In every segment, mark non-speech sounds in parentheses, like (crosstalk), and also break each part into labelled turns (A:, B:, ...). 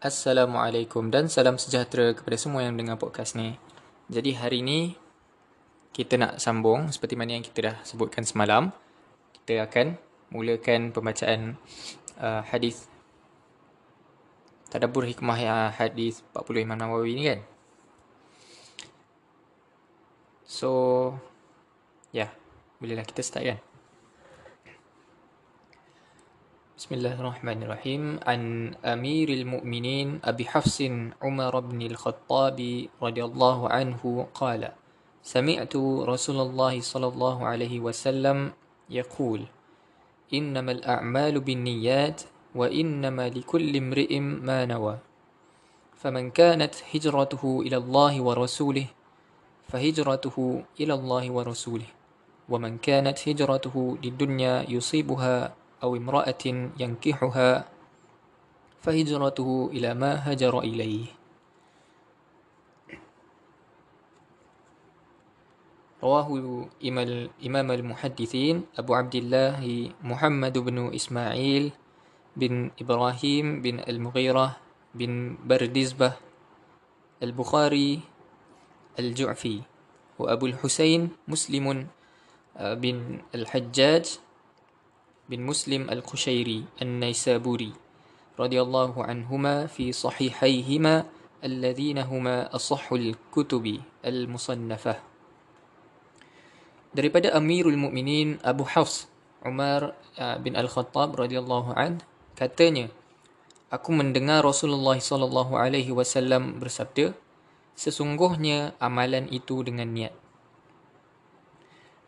A: Assalamualaikum dan salam sejahtera kepada semua yang dengar podcast ni. Jadi hari ni kita nak sambung seperti mana yang kita dah sebutkan semalam. Kita akan mulakan pembacaan uh, hadis Tadabbur hikmah yang hadis 40 Imam Nawawi ni kan. So ya, yeah, bolehlah kita start kan. بسم الله الرحمن الرحيم. عن أمير المؤمنين أبي حفص عمر بن الخطاب رضي الله عنه قال سمعت رسول الله صلى الله عليه وسلم يقول إنما الأعمال بالنيات وإنما لكل امرئ ما نوى. فمن كانت هجرته إلى الله ورسوله فهجرته إلى الله ورسوله ومن كانت هجرته للدنيا يصيبها أو امرأة ينكحها فهجرته إلى ما هجر إليه. رواه إمام المحدثين أبو عبد الله محمد بن إسماعيل بن إبراهيم بن المغيرة بن بردزبة البخاري الجعفي وأبو الحسين مسلم بن الحجاج bin Muslim al-Qushairi al-Naisaburi radhiyallahu anhuma fi sahihaihima alladhina huma asahhul kutubi al-musannafah. Daripada Amirul Mukminin Abu Hafs Umar uh, bin Al-Khattab radhiyallahu an katanya aku mendengar Rasulullah sallallahu alaihi wasallam bersabda sesungguhnya amalan itu dengan niat.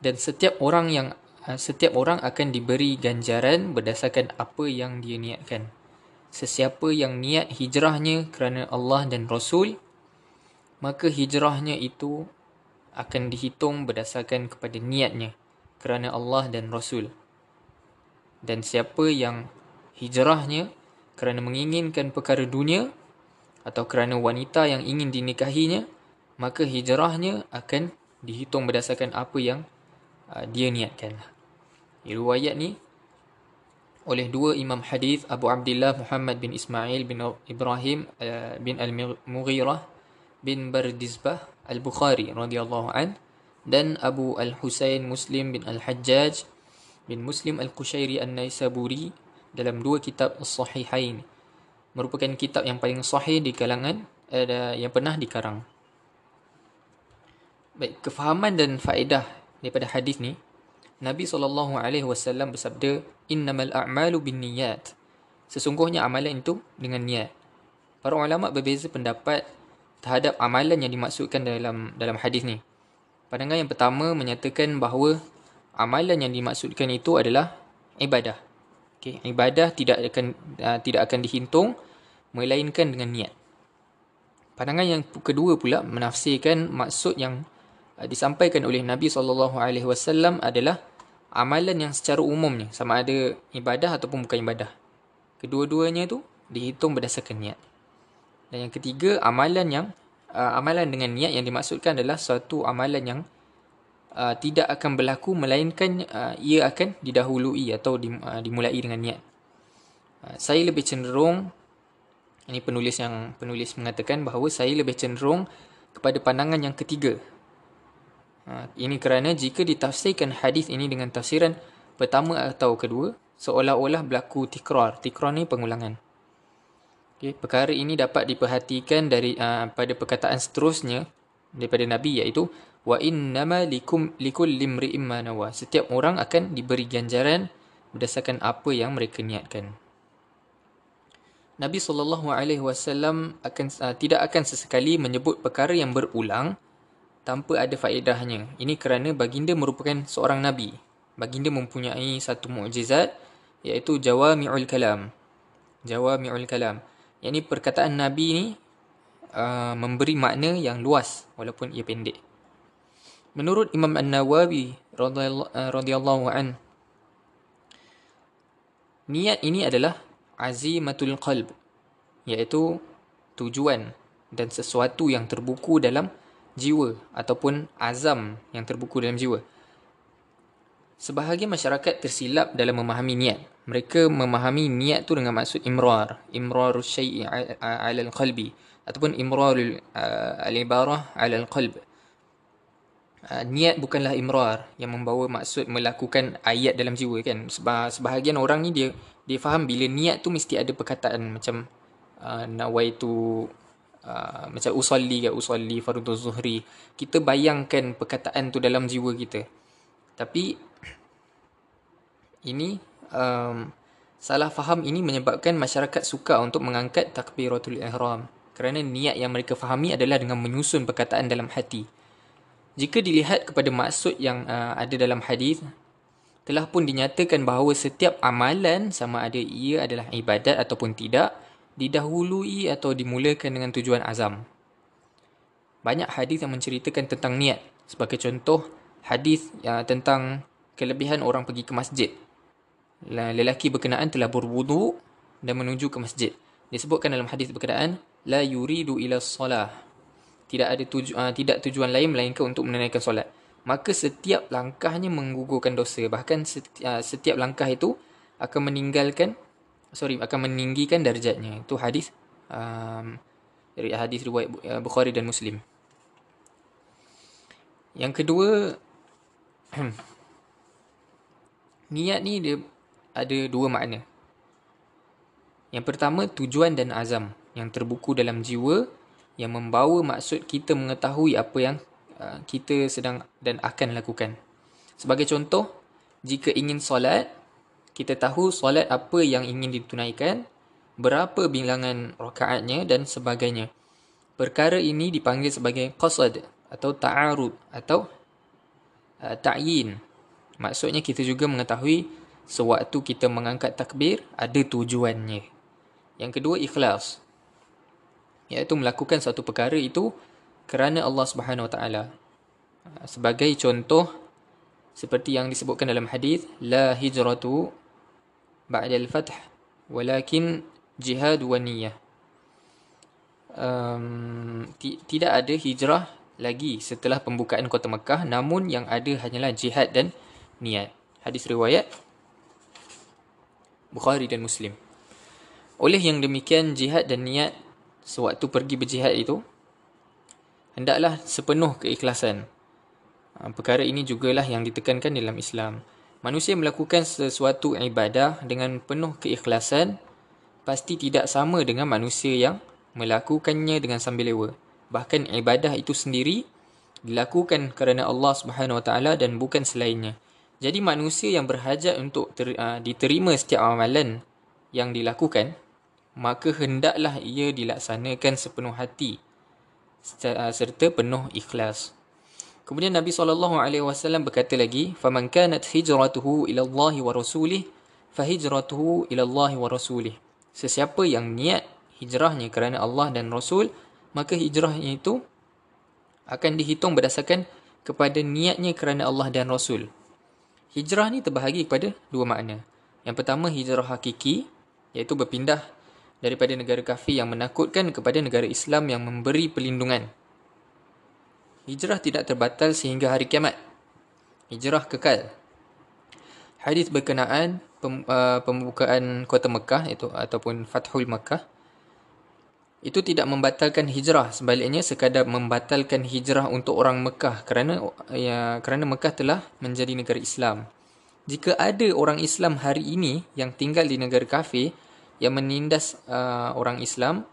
A: Dan setiap orang yang setiap orang akan diberi ganjaran berdasarkan apa yang dia niatkan. Sesiapa yang niat hijrahnya kerana Allah dan Rasul, maka hijrahnya itu akan dihitung berdasarkan kepada niatnya kerana Allah dan Rasul. Dan siapa yang hijrahnya kerana menginginkan perkara dunia atau kerana wanita yang ingin dinikahinya, maka hijrahnya akan dihitung berdasarkan apa yang uh, dia niatkan. Riwayat ni oleh dua imam hadis Abu Abdullah Muhammad bin Ismail bin Ibrahim uh, bin Al-Mughirah bin Bardizbah Al-Bukhari radhiyallahu an dan Abu Al-Husain Muslim bin Al-Hajjaj bin Muslim Al-Qushairi An-Naisaburi dalam dua kitab As-Sahihain merupakan kitab yang paling sahih di kalangan uh, yang pernah dikarang. Baik, kefahaman dan faedah daripada hadis ni Nabi SAW bersabda, Innamal a'malu bin niyat. Sesungguhnya amalan itu dengan niat. Para ulama berbeza pendapat terhadap amalan yang dimaksudkan dalam dalam hadis ni. Pandangan yang pertama menyatakan bahawa amalan yang dimaksudkan itu adalah ibadah. Okay, ibadah tidak akan uh, tidak akan dihitung melainkan dengan niat. Pandangan yang kedua pula menafsirkan maksud yang disampaikan oleh Nabi SAW adalah amalan yang secara umumnya sama ada ibadah ataupun bukan ibadah. Kedua-duanya tu dihitung berdasarkan niat. Dan yang ketiga, amalan yang uh, amalan dengan niat yang dimaksudkan adalah suatu amalan yang uh, tidak akan berlaku melainkan uh, ia akan didahului atau dim, uh, dimulai dengan niat. Uh, saya lebih cenderung ini penulis yang penulis mengatakan bahawa saya lebih cenderung kepada pandangan yang ketiga ini kerana jika ditafsirkan hadis ini dengan tafsiran pertama atau kedua, seolah-olah berlaku tikrar. Tikrar ni pengulangan. Okay, perkara ini dapat diperhatikan dari uh, pada perkataan seterusnya daripada Nabi iaitu wa innama likum likul limri'im manawa. Setiap orang akan diberi ganjaran berdasarkan apa yang mereka niatkan. Nabi sallallahu alaihi wasallam akan uh, tidak akan sesekali menyebut perkara yang berulang tanpa ada faedahnya. Ini kerana baginda merupakan seorang nabi. Baginda mempunyai satu mukjizat iaitu jawami'ul kalam. Jawami'ul kalam. Yang ini perkataan nabi ni uh, memberi makna yang luas walaupun ia pendek. Menurut Imam An-Nawawi radhiyallahu uh, an niat ini adalah azimatul qalb iaitu tujuan dan sesuatu yang terbuku dalam jiwa ataupun azam yang terbuku dalam jiwa. Sebahagian masyarakat tersilap dalam memahami niat. mereka memahami niat tu dengan maksud imrar imrar syai'i al-qalbi ataupun imrar al-ibarah al-qalb niat bukanlah imrar yang membawa maksud melakukan ayat dalam jiwa kan sebahagian orang ni dia dia faham bila niat tu mesti ada perkataan macam uh, nawaitu uh, macam usalli ke usalli fardhu zuhri. Kita bayangkan perkataan tu dalam jiwa kita. Tapi ini um, salah faham ini menyebabkan masyarakat suka untuk mengangkat takbiratul ihram. Kerana niat yang mereka fahami adalah dengan menyusun perkataan dalam hati. Jika dilihat kepada maksud yang uh, ada dalam hadis telah pun dinyatakan bahawa setiap amalan sama ada ia adalah ibadat ataupun tidak didahului atau dimulakan dengan tujuan azam. Banyak hadis yang menceritakan tentang niat. Sebagai contoh, hadis yang tentang kelebihan orang pergi ke masjid. Lelaki berkenaan telah berwudu dan menuju ke masjid. Disebutkan dalam hadis berkenaan, la yuridu ila salah. Tidak ada tuju, uh, tidak tujuan lain melainkan untuk menunaikan solat. Maka setiap langkahnya menggugurkan dosa. Bahkan setiap, uh, setiap langkah itu akan meninggalkan sorry akan meninggikan darjatnya. Itu hadis um, dari hadis riwayat uh, Bukhari dan Muslim. Yang kedua (clears throat) niat ni dia ada dua makna. Yang pertama tujuan dan azam yang terbuku dalam jiwa yang membawa maksud kita mengetahui apa yang uh, kita sedang dan akan lakukan. Sebagai contoh jika ingin solat kita tahu solat apa yang ingin ditunaikan, berapa bilangan rakaatnya dan sebagainya. Perkara ini dipanggil sebagai qasad atau ta'arud atau uh, ta'yin. Maksudnya kita juga mengetahui sewaktu kita mengangkat takbir ada tujuannya. Yang kedua ikhlas. Iaitu melakukan satu perkara itu kerana Allah Subhanahu Wa Taala. Sebagai contoh seperti yang disebutkan dalam hadis la hijratu بعد الفتح ولكن jihad wa niyah um, tidak ada hijrah lagi setelah pembukaan kota Mekah namun yang ada hanyalah jihad dan niat hadis riwayat Bukhari dan Muslim oleh yang demikian jihad dan niat sewaktu pergi berjihad itu hendaklah sepenuh keikhlasan perkara ini jugalah yang ditekankan dalam Islam manusia melakukan sesuatu ibadah dengan penuh keikhlasan pasti tidak sama dengan manusia yang melakukannya dengan sambil lewa. Bahkan ibadah itu sendiri dilakukan kerana Allah Subhanahu Wa Taala dan bukan selainnya. Jadi manusia yang berhajat untuk ter, uh, diterima setiap amalan yang dilakukan, maka hendaklah ia dilaksanakan sepenuh hati serta penuh ikhlas. Kemudian Nabi saw berkata lagi, "Faman kanat hijratuhu ila Allah wa rasulih, fa hijratuhu ila Allah wa rasulih." Sesiapa yang niat hijrahnya kerana Allah dan Rasul, maka hijrahnya itu akan dihitung berdasarkan kepada niatnya kerana Allah dan Rasul. Hijrah ni terbahagi kepada dua makna. Yang pertama hijrah hakiki iaitu berpindah daripada negara kafir yang menakutkan kepada negara Islam yang memberi perlindungan hijrah tidak terbatal sehingga hari kiamat. Hijrah kekal. Hadis berkenaan uh, pembukaan kota Mekah itu ataupun Fathul Mekah itu tidak membatalkan hijrah sebaliknya sekadar membatalkan hijrah untuk orang Mekah kerana ya kerana Mekah telah menjadi negara Islam. Jika ada orang Islam hari ini yang tinggal di negara kafir yang menindas uh, orang Islam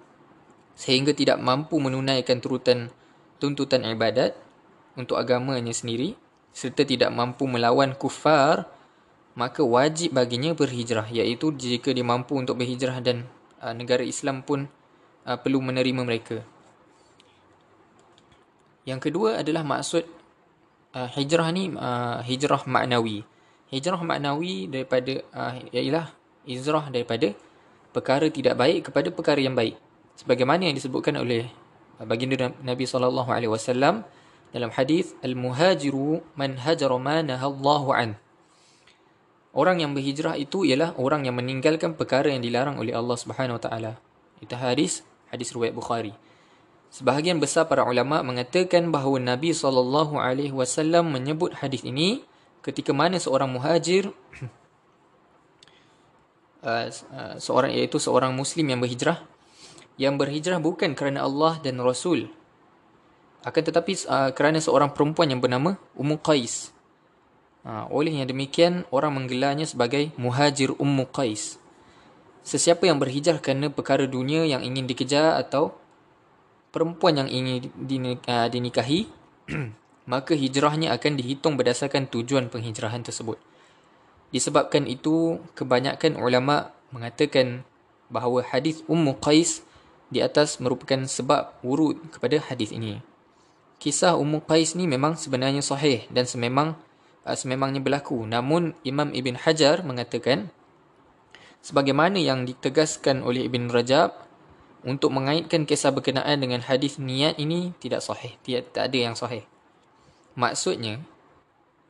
A: sehingga tidak mampu menunaikan turutan tuntutan ibadat untuk agamanya sendiri serta tidak mampu melawan kufar maka wajib baginya berhijrah iaitu jika dia mampu untuk berhijrah dan uh, negara Islam pun uh, perlu menerima mereka. Yang kedua adalah maksud uh, hijrah ni uh, hijrah maknawi. Hijrah maknawi daripada uh, ialah hijrah daripada perkara tidak baik kepada perkara yang baik. Sebagaimana yang disebutkan oleh baginda Nabi sallallahu alaihi wasallam dalam hadis al-muhajiru man hajara ma nahallahu an. Orang yang berhijrah itu ialah orang yang meninggalkan perkara yang dilarang oleh Allah Subhanahu wa taala. Itu hadis hadis riwayat Bukhari. Sebahagian besar para ulama mengatakan bahawa Nabi sallallahu alaihi wasallam menyebut hadis ini ketika mana seorang muhajir (clears throat) uh, uh, seorang iaitu seorang muslim yang berhijrah yang berhijrah bukan kerana Allah dan Rasul akan tetapi uh, kerana seorang perempuan yang bernama Ummu Qais. Uh, oleh yang demikian orang menggelarnya sebagai Muhajir Ummu Qais. Sesiapa yang berhijrah kerana perkara dunia yang ingin dikejar atau perempuan yang ingin uh, dinikahi (clears throat) maka hijrahnya akan dihitung berdasarkan tujuan penghijrahan tersebut. Disebabkan itu kebanyakan ulama mengatakan bahawa hadis Ummu Qais di atas merupakan sebab urut kepada hadis ini kisah Ummu Qais ni memang sebenarnya sahih dan sememang uh, sememangnya berlaku. Namun Imam Ibn Hajar mengatakan sebagaimana yang ditegaskan oleh Ibn Rajab untuk mengaitkan kisah berkenaan dengan hadis niat ini tidak sahih. Tidak, tak ada yang sahih. Maksudnya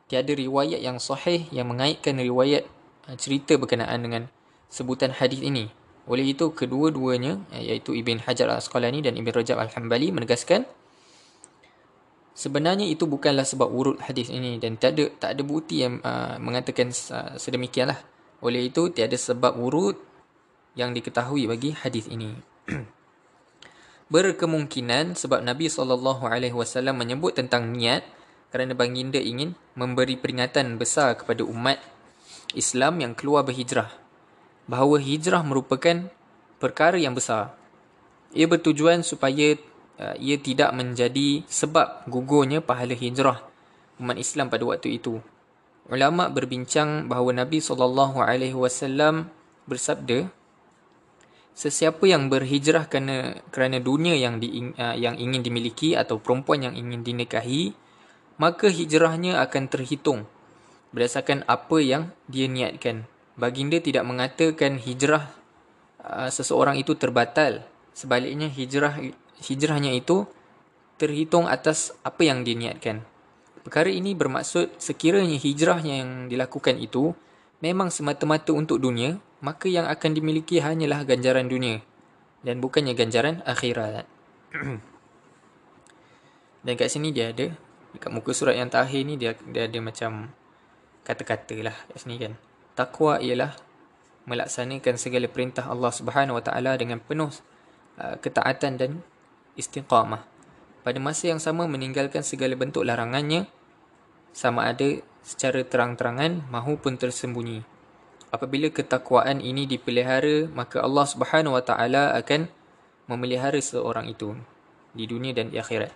A: tiada riwayat yang sahih yang mengaitkan riwayat uh, cerita berkenaan dengan sebutan hadis ini. Oleh itu kedua-duanya iaitu Ibn Hajar Al-Asqalani dan Ibn Rajab Al-Hambali menegaskan sebenarnya itu bukanlah sebab urut hadis ini dan tak ada tak ada bukti yang uh, mengatakan uh, sedemikianlah. Oleh itu tiada sebab urut yang diketahui bagi hadis ini. (clears throat) Berkemungkinan sebab Nabi SAW menyebut tentang niat kerana baginda ingin memberi peringatan besar kepada umat Islam yang keluar berhijrah bahawa hijrah merupakan perkara yang besar. Ia bertujuan supaya uh, ia tidak menjadi sebab gugurnya pahala hijrah umat Islam pada waktu itu. Ulama berbincang bahawa Nabi SAW bersabda, Sesiapa yang berhijrah kerana, kerana dunia yang, di, uh, yang ingin dimiliki atau perempuan yang ingin dinikahi, maka hijrahnya akan terhitung berdasarkan apa yang dia niatkan. Baginda tidak mengatakan hijrah uh, seseorang itu terbatal. Sebaliknya hijrah hijrahnya itu terhitung atas apa yang diniatkan. Perkara ini bermaksud sekiranya hijrahnya yang dilakukan itu memang semata-mata untuk dunia, maka yang akan dimiliki hanyalah ganjaran dunia dan bukannya ganjaran akhirat. (clears throat) dan kat sini dia ada dekat muka surat yang terakhir ni dia dia ada macam kata-kata lah kat sini kan. Takwa ialah melaksanakan segala perintah Allah Subhanahu Wa Taala dengan penuh uh, ketaatan dan istiqamah. Pada masa yang sama meninggalkan segala bentuk larangannya sama ada secara terang-terangan mahupun tersembunyi. Apabila ketakwaan ini dipelihara, maka Allah Subhanahu Wa Taala akan memelihara seorang itu di dunia dan di akhirat.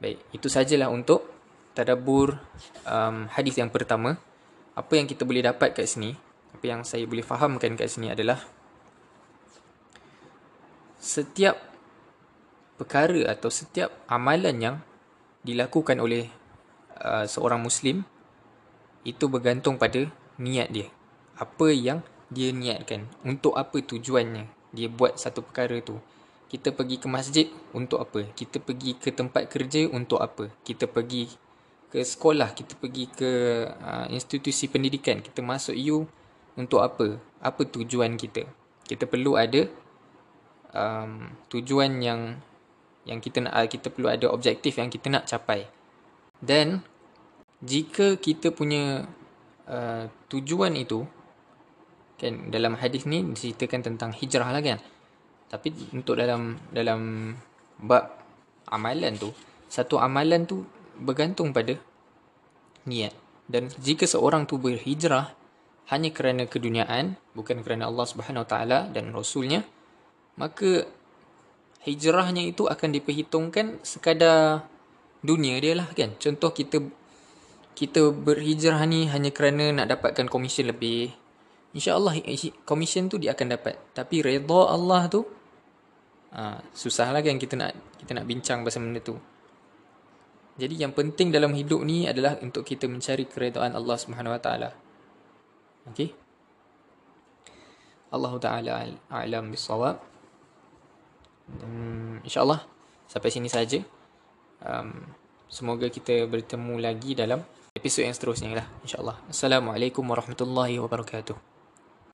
A: Baik, itu sajalah untuk tadabbur um, hadis yang pertama. Apa yang kita boleh dapat kat sini, apa yang saya boleh fahamkan kat sini adalah setiap perkara atau setiap amalan yang dilakukan oleh uh, seorang muslim itu bergantung pada niat dia. Apa yang dia niatkan, untuk apa tujuannya dia buat satu perkara tu. Kita pergi ke masjid untuk apa? Kita pergi ke tempat kerja untuk apa? Kita pergi ke sekolah, kita pergi ke uh, institusi pendidikan, kita masuk U untuk apa? Apa tujuan kita? Kita perlu ada um, tujuan yang yang kita nak kita perlu ada objektif yang kita nak capai. Dan jika kita punya uh, tujuan itu kan dalam hadis ni diceritakan tentang hijrah lah kan. Tapi untuk dalam dalam bab amalan tu, satu amalan tu bergantung pada niat. Dan jika seorang tu berhijrah hanya kerana keduniaan, bukan kerana Allah Subhanahu Taala dan Rasulnya, maka hijrahnya itu akan diperhitungkan sekadar dunia dia lah kan. Contoh kita kita berhijrah ni hanya kerana nak dapatkan komisen lebih. InsyaAllah komisen tu dia akan dapat. Tapi redha Allah tu ha, susah lah kan kita nak kita nak bincang pasal benda tu. Jadi yang penting dalam hidup ni adalah untuk kita mencari keredaan Allah Subhanahu Wa Taala. Okey. Allah Taala a'lam bisawab. Hmm, InsyaAllah sampai sini saja. Um, semoga kita bertemu lagi dalam episod yang seterusnya lah. InsyaAllah. Assalamualaikum warahmatullahi wabarakatuh.